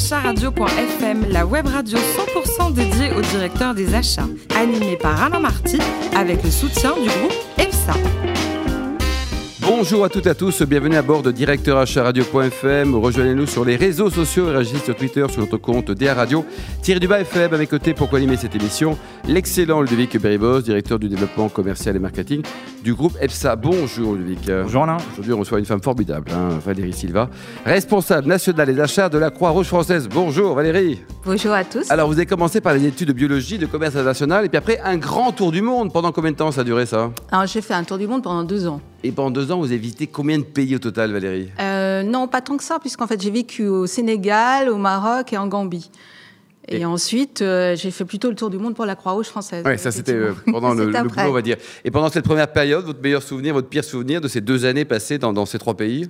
acharadio.fm, la web radio 100% dédiée au directeur des achats, animée par Alain Marty avec le soutien du groupe EFSA. Bonjour à toutes et à tous, bienvenue à bord de directeuracharadio.fm. Rejoignez-nous sur les réseaux sociaux et réagissez sur Twitter sur notre compte DA Radio. Thierry Dubas FM à mes côtés pour animer cette émission. L'excellent Ludovic Beribos, directeur du développement commercial et marketing du groupe EPSA. Bonjour Ludovic. Bonjour Alain. Aujourd'hui on reçoit une femme formidable, hein, Valérie Silva, responsable nationale des achats de la Croix-Rouge française. Bonjour Valérie. Bonjour à tous. Alors vous avez commencé par les études de biologie, de commerce international et puis après un grand tour du monde. Pendant combien de temps ça a duré ça? Alors j'ai fait un tour du monde pendant deux ans. Et pendant deux ans, vous avez visité combien de pays au total, Valérie? Euh, Non, pas tant que ça, puisqu'en fait, j'ai vécu au Sénégal, au Maroc et en Gambie. Et, ensuite, euh, j'ai fait plutôt le tour du monde pour la Croix-Rouge française. Oui, ça c'était euh, pendant le, le boulot, on va dire. Et pendant cette première période, votre meilleur souvenir, votre pire souvenir de ces deux années passées dans, dans ces trois pays?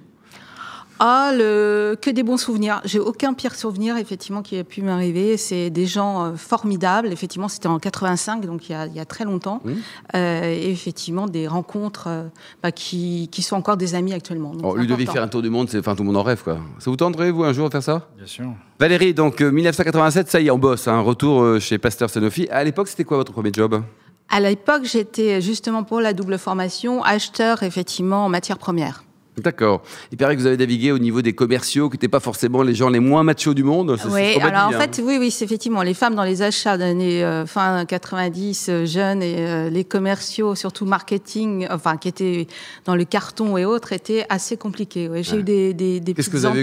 Ah, le... que des bons souvenirs. J'ai aucun pire souvenir, effectivement, qui a pu m'arriver. C'est des gens euh, formidables. Effectivement, c'était en 85, donc il y a, il y a très longtemps. Mmh. Euh, et effectivement, des rencontres euh, bah, qui, qui, sont encore des amis actuellement. Donc, oh, Ludovic, faire un tour du monde, c'est, enfin, tout le monde en rêve, quoi. Ça vous tenterait, vous, un jour, de faire ça? Bien sûr. Valérie, donc 1987, ça y est, on bosse. Un hein, retour chez Pasteur Sanofi. À l'époque, c'était quoi votre premier job? À l'époque, j'étais justement pour la double formation, acheteur, effectivement, en matières premières. D'accord. Il paraît que vous avez navigué au niveau des commerciaux, qui n'étaient pas forcément les gens les moins machos du monde. Oui, alors en hein. fait, oui, oui, c'est effectivement les femmes dans les achats d'années euh, fin 90, euh, jeunes, et euh, les commerciaux, surtout marketing, enfin, qui étaient dans le carton et autres, étaient assez compliqués. Ouais. J'ai eu des, des, des petites que vous avez.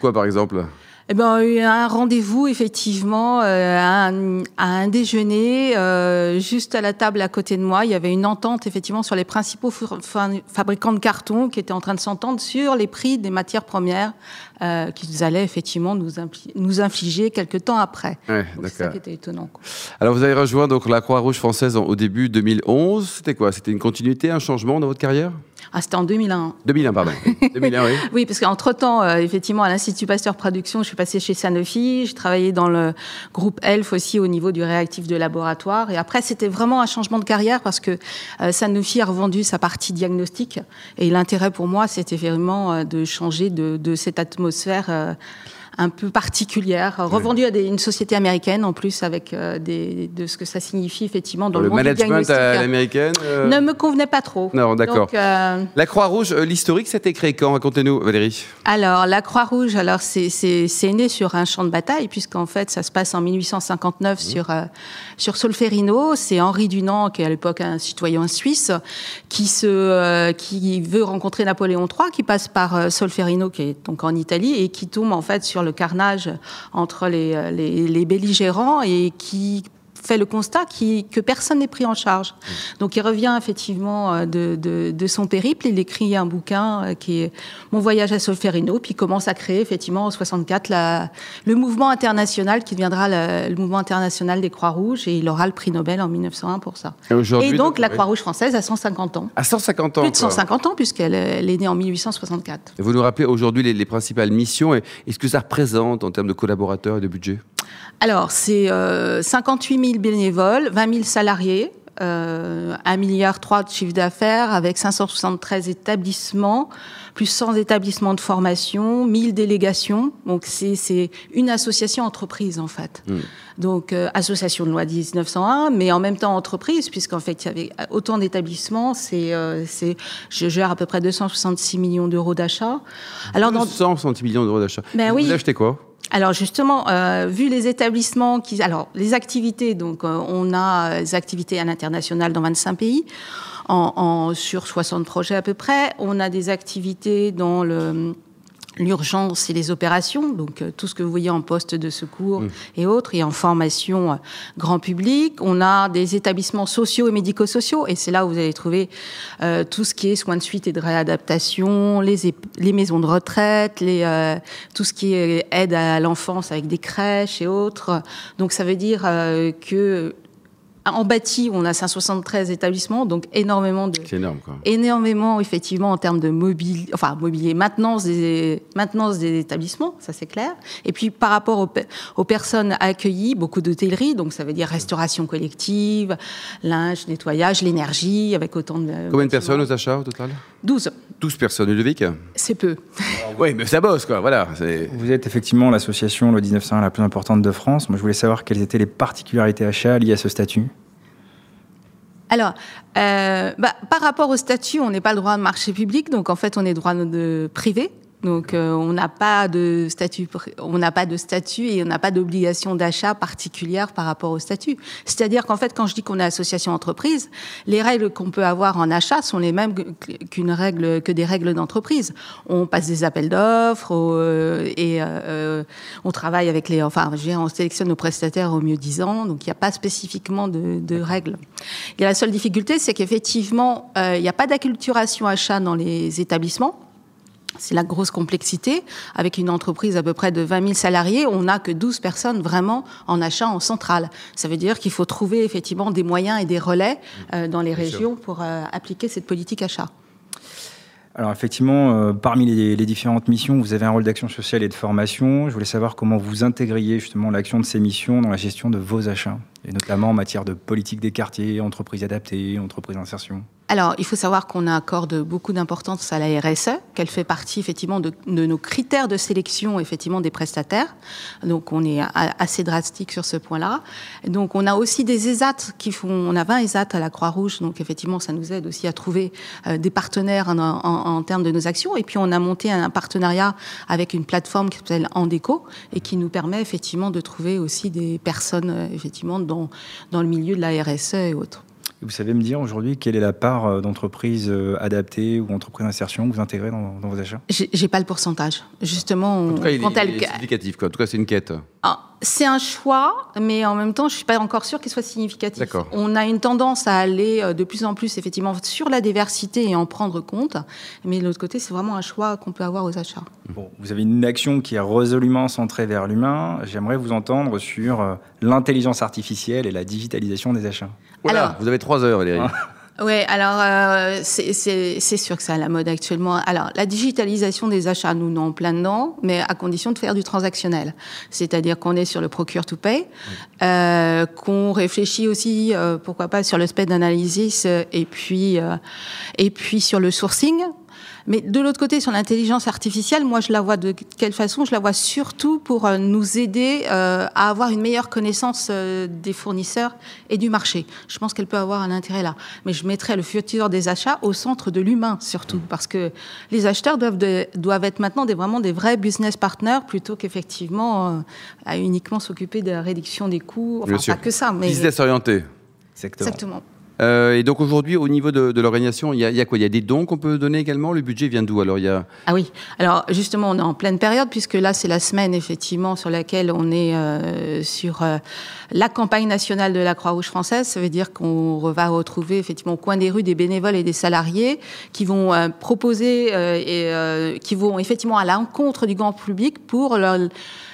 Quoi, par exemple? Eh ben, eu un rendez-vous effectivement euh, à, un, à, un, déjeuner euh, juste à la table à côté de moi. Il y avait une entente effectivement sur les principaux fabricants de carton qui étaient en train de s'entendre sur les prix des matières premières euh, qu'ils allaient effectivement nous, nous infliger quelques temps après. Ouais, c'est ça qui était étonnant. Quoi. Alors vous avez rejoint donc la Croix-Rouge française au début 2011. C'était quoi? C'était une continuité, un changement dans votre carrière? Ah, c'était en 2001. 2001, pardon. 2001, oui. oui, parce qu'entre-temps, euh, effectivement, à l'Institut Pasteur Production, je suis passée chez Sanofi, j'ai travaillé dans le groupe ELF aussi au niveau du réactif de laboratoire. Et après, c'était vraiment un changement de carrière parce que euh, Sanofi a revendu sa partie diagnostic. Et l'intérêt pour moi, c'était vraiment euh, de changer de, de cette atmosphère un peu particulière, revendue à des, une société américaine en plus avec euh, des, de ce que ça signifie effectivement dans, le, le monde management du à l'américaine. Euh... Ne me convenait pas trop. Non, d'accord. Euh... La Croix-Rouge, euh, l'historique, c'était créé quand? Racontez-nous, Valérie. Alors, la Croix-Rouge, alors c'est né sur un champ de bataille puisqu'en fait, ça se passe en 1859 mmh. sur euh, sur Solferino. C'est Henri Dunant, qui est à l'époque un citoyen suisse, qui se qui veut rencontrer Napoléon III, qui passe par Solferino, qui est donc en Italie, et qui tombe en fait sur le carnage entre les, les, les belligérants et qui fait le constat qui, que personne n'est pris en charge. Donc il revient effectivement euh, de, de, de, son périple, il écrit un bouquin euh, qui est Mon voyage à Solferino, puis il commence à créer effectivement en 64 la, le mouvement international qui deviendra le, le mouvement international des Croix-Rouges et il aura le prix Nobel en 1901 pour ça. Et, et donc la Croix-Rouge française a 150 ans. À 150 ans Plus de 150 ans puisqu'elle elle est née en 1864. Et vous nous rappelez aujourd'hui les, les principales missions et, et ce que ça représente en termes de collaborateurs et de budget? Alors, c'est euh, 58 000 bénévoles, 20 000 salariés, euh, 1 milliard 3 de chiffre d'affaires avec 573 établissements, plus 100 établissements de formation, 1000 délégations. Donc c'est une association entreprise en fait. Mmh. Donc euh, association de loi 1901, mais en même temps entreprise puisqu'en fait il y avait autant d'établissements. C'est euh, c'est je gère à peu près 266 millions d'euros d'achat. Alors 266 millions d'euros d'achat. Ben vous oui. achetez quoi? Alors justement, euh, vu les établissements qui, alors les activités, donc euh, on a des activités à l'international dans 25 pays, sur 60 projets à peu près. On a des activités dans le l'urgence et les opérations, donc euh, tout ce que vous voyez en poste de secours mmh. et autres, et en formation euh, grand public. On a des établissements sociaux et médico-sociaux, et c'est là où vous allez trouver euh, tout ce qui est soins de suite et de réadaptation, les, les maisons de retraite, les, euh, tout ce qui est aide à l'enfance avec des crèches et autres. Donc ça veut dire euh, que en bâti, on a 173 établissements, donc énormément de. C'est énorme, quoi. Énormément, effectivement, en termes de mobilier, enfin, mobilier, maintenance des, maintenance des établissements, ça c'est clair. Et puis, par rapport aux, aux personnes accueillies, beaucoup d'hôtellerie, donc ça veut dire restauration collective, linge, nettoyage, l'énergie, avec autant de. Combien de personnes aux achats au total? 12. 12 personnes, Ludovic? C'est peu. oui, mais ça bosse, quoi, voilà. Vous êtes effectivement l'association le 1901 la plus importante de France. Moi, je voulais savoir quelles étaient les particularités achats liées à ce statut. Alors, euh, bah, par rapport au statut, on n'est pas le droit de marché public, donc en fait, on est droit de privé. Donc euh, on n'a pas de statut, on n'a pas de statut et on n'a pas d'obligation d'achat particulière par rapport au statut. C'est-à-dire qu'en fait, quand je dis qu'on est association entreprise, les règles qu'on peut avoir en achat sont les mêmes qu'une règle que des règles d'entreprise. On passe des appels d'offres euh, et euh, on travaille avec les, enfin, on sélectionne nos prestataires au mieux 10 ans, donc il n'y a pas spécifiquement de, de règles. Et la seule difficulté, c'est qu'effectivement, il n'y a pas d'acculturation achat dans les établissements. C'est la grosse complexité. Avec une entreprise à peu près de 20 000 salariés, on n'a que 12 personnes vraiment en achat en centrale. Ça veut dire qu'il faut trouver effectivement des moyens et des relais euh, dans les régions pour euh, appliquer cette politique achat. Alors effectivement, euh, parmi les, les, différentes missions, vous avez un rôle d'action sociale et de formation. Je voulais savoir comment vous intégriez justement l'action de ces missions dans la gestion de vos achats, et notamment en matière de politique des quartiers, entreprises adaptées, entreprises d'insertion. Alors, il faut savoir qu'on accorde beaucoup d'importance à la RSE, qu'elle fait partie effectivement de, nos critères de sélection effectivement des prestataires. Donc, on est assez drastique sur ce point-là. Donc, on a aussi des ESAT qui font, on a 20 ESAT à la Croix-Rouge, donc effectivement, ça nous aide aussi à trouver euh, des partenaires en, en, termes de nos actions. Et puis, on a monté un partenariat avec une plateforme qui s'appelle Andeco et qui nous permet effectivement de trouver aussi des personnes euh, effectivement dans, dans le milieu de la RSE et autres. Vous savez me dire aujourd'hui quelle est la part euh, d'entreprises euh, adaptées ou entreprises d'insertion que vous intégrez dans, dans vos achats? J'ai pas le pourcentage. Justement, en tout cas, il, quand il, elle... est significatif. Quoi. En tout cas, c'est une quête. Ah, c'est un choix, mais en même temps, je suis pas encore sûre qu'il soit significatif. On a une tendance à aller euh, de plus en plus effectivement sur la diversité et en prendre compte, mais de l'autre côté, c'est vraiment un choix qu'on peut avoir aux achats. Bon, vous avez une action qui est résolument centrée vers l'humain. J'aimerais vous entendre sur l'intelligence artificielle et la digitalisation des achats. Voilà, Alors, vous avez trois heures, Valérie. Oui, alors euh, c'est sûr que c'est à la mode actuellement. Alors la digitalisation des achats, nous non en plein dedans, mais à condition de faire du transactionnel. C'est-à-dire qu'on est sur le procure to pay, euh, qu'on réfléchit aussi, euh, pourquoi pas, sur le spend analysis et puis et puis sur le sourcing. Mais de l'autre côté, sur l'intelligence artificielle, moi, je la vois de quelle façon? Je la vois surtout pour euh, nous aider euh, à avoir une meilleure connaissance euh, des fournisseurs et du marché. Je pense qu'elle peut avoir un intérêt là. Mais je mettrais le futur des achats au centre de l'humain, surtout, parce que les acheteurs doivent, de, doivent être maintenant des, vraiment des vrais business partners plutôt qu'effectivement à uniquement s'occuper de la réduction des coûts. Enfin, pas que ça. Mais... Business orienté. Exactement. Exactement. Euh, et donc aujourd'hui, au niveau de, l'organisation, il y, a quoi? Il y a des dons qu'on peut donner également? Le budget vient d'où Alors il y a... Ah oui, alors justement, on est en pleine période, puisque là, c'est la semaine, effectivement, sur laquelle on est euh, sur euh, la campagne nationale de la Croix-Rouge française. Ça veut dire qu'on va retrouver, effectivement, au coin des rues, des bénévoles et des salariés qui vont proposer et qui vont, effectivement, à l'encontre du grand public pour leur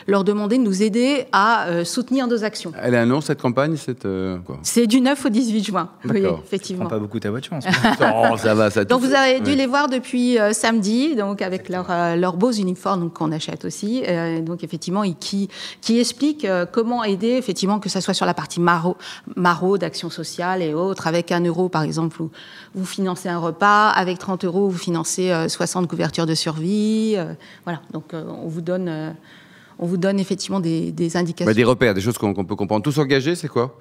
leur demander de nous aider à euh, soutenir nos actions. Elle un nom, cette campagne C'est euh, C'est du 9 au 18 juin, oui, effectivement. pas beaucoup ta voiture en ce moment. ça va, ça Donc vous avez dû oui. les voir depuis euh, samedi, donc avec leurs leur beaux uniformes qu'on achète aussi. donc effectivement, et qui, qui expliquent comment aider, effectivement, que ce soit sur la partie maro, maro d'action sociale et autres. Avec un euro, par exemple, vous, vous financez un repas. Avec 30 euros, vous financez 60 couvertures de survie. voilà, donc on vous donne on vous donne effectivement des, des indications. Bah des repères, des choses qu'on qu peut comprendre. Tous engagés, c'est quoi?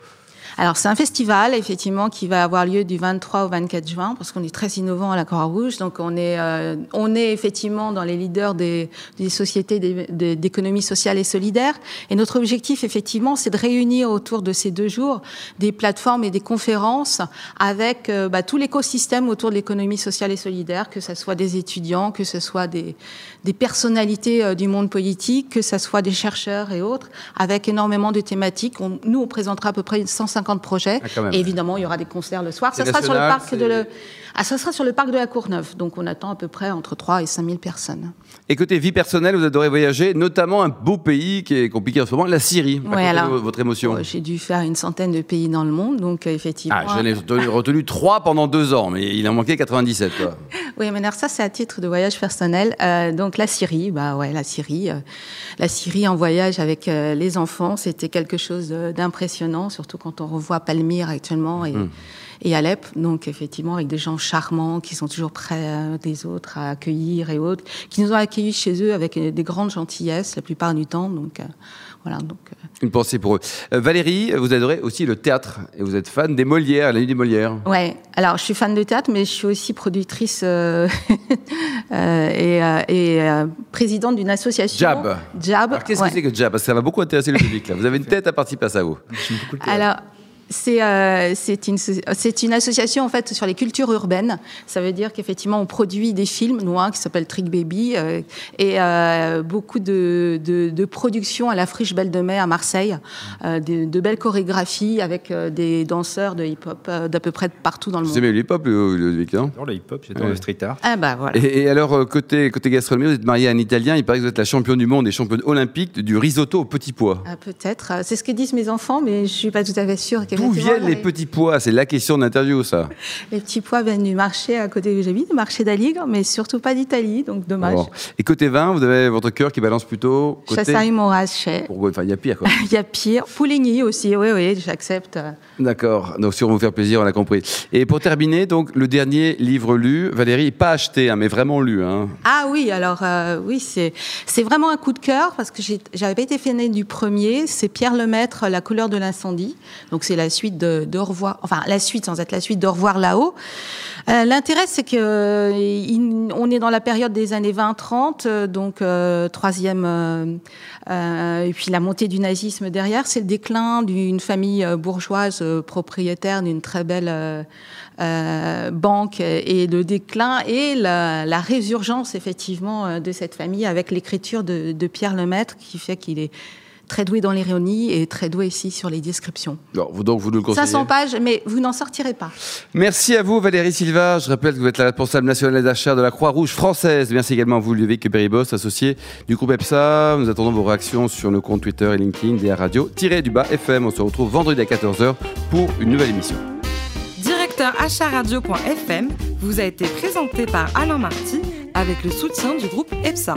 Alors c'est un festival effectivement qui va avoir lieu du 23 au 24 juin parce qu'on est très innovant à la Croix-Rouge. Donc on est euh, on est effectivement dans les leaders des, des sociétés d'économie sociale et solidaire. Et notre objectif effectivement c'est de réunir autour de ces deux jours des plateformes et des conférences avec euh, bah, tout l'écosystème autour de l'économie sociale et solidaire, que ce soit des étudiants, que ce soit des, des personnalités euh, du monde politique, que ce soit des chercheurs et autres, avec énormément de thématiques. Nous on présentera à peu près 150 50 projets. Ah, et évidemment, il y aura des concerts le soir. Ça sera sur le parc de le... Ah, ça sera sur le parc de la Courneuve, donc on attend à peu près entre 3 et 5 000 personnes. Et côté vie personnelle, vous adorez voyager, notamment un beau pays qui est compliqué en ce moment, la Syrie. Ouais, alors, votre émotion. J'ai dû faire une centaine de pays dans le monde, donc effectivement. Ah, j'en ai retenu, retenu 3 pendant 2 ans, mais il en manquait 97. Quoi. oui, mais alors ça, c'est à titre de voyage personnel. Euh, donc la Syrie, bah ouais, la Syrie. Euh, la Syrie en voyage avec euh, les enfants, c'était quelque chose d'impressionnant, surtout quand on revoit Palmyre actuellement et, hum. Et, Alep. Donc effectivement, avec des gens charmants qui sont toujours prêts des autres à accueillir et autres, qui nous ont accueillis chez eux avec des grandes gentillesses la plupart du temps. Donc voilà, donc, euh. Une pensée pour eux. Euh, Valérie, vous adorez aussi le théâtre et vous êtes fan des Molières, la nuit des Molières. Ouais, alors je suis fan de théâtre, mais je suis aussi productrice euh, et, et présidente d'une association. Jab. Jab. Qu'est-ce que c'est que Jab? Parce que ça va beaucoup intéresser le public. Là. Vous avez une tête à participer à ça, vous. Alors, euh, c'est une, une, association en fait sur les cultures urbaines. Ça veut dire qu'effectivement on produit des films noirs qui s'appellent Trick Baby euh, et euh, beaucoup de, de, de, productions à la Friche Belle de Mai à Marseille, de, de, belles chorégraphies avec des danseurs de hip-hop d'à peu près partout dans le monde. Vous aimez le hip-hop, le J'adore le hip-hop, j'adore le street art. Ah bah voilà. Et, alors côté côté gastronomie, vous êtes marié à un Italien. Il paraît que vous êtes la championne du monde et championne olympique du risotto au petit pois. Ah, Peut-être. C'est ce que disent mes enfants, mais je suis pas tout à fait sûre. D'où viennent les petits pois? C'est la question d'interview, ça. Les petits pois viennent du marché à côté où j'habite, du marché d'Aligre, mais surtout pas d'Italie, donc dommage. Et côté vin, vous avez votre cœur qui balance plutôt côté... Chassagne Montrachet. Enfin, il y a pire, quoi. Il y a pire. Pouligny aussi, oui, oui, j'accepte. D'accord. Donc, si on vous faire plaisir, on a compris. Et pour terminer, donc, le dernier livre lu, Valérie, pas acheté, hein, mais vraiment lu. Hein. Ah oui, alors, euh, oui, c'est vraiment un coup de cœur, parce que j'avais pas été fan du premier. C'est Pierre Lemaître, La couleur de l'incendie. Donc, c'est la suite de revoir, enfin la suite sans être la suite de revoir là-haut. Euh, l'intérêt, c'est que euh, on est dans la période des années 20-30, euh, donc troisième, et puis la montée du nazisme derrière, c'est le déclin d'une famille bourgeoise propriétaire d'une très belle banque et le déclin et la, résurgence effectivement de cette famille avec l'écriture de, de Pierre Lemaître qui fait qu'il est très doué dans l'ironie et très doué ici sur les descriptions. vous, donc, vous nous le conseillez 500 pages, mais vous n'en sortirez pas. Merci à vous, Valérie Silva. Je rappelle que vous êtes la responsable nationale d'achat de la Croix-Rouge française. Merci également à vous, Ludovic Beribos, associé du groupe EPSA. Nous attendons vos réactions sur nos comptes Twitter et LinkedIn, DA Radio, tiré du bas FM. On se retrouve vendredi à 14h pour une nouvelle émission. Directeur acharadio.fm vous a été présenté par Alain Marty avec le soutien du groupe EPSA.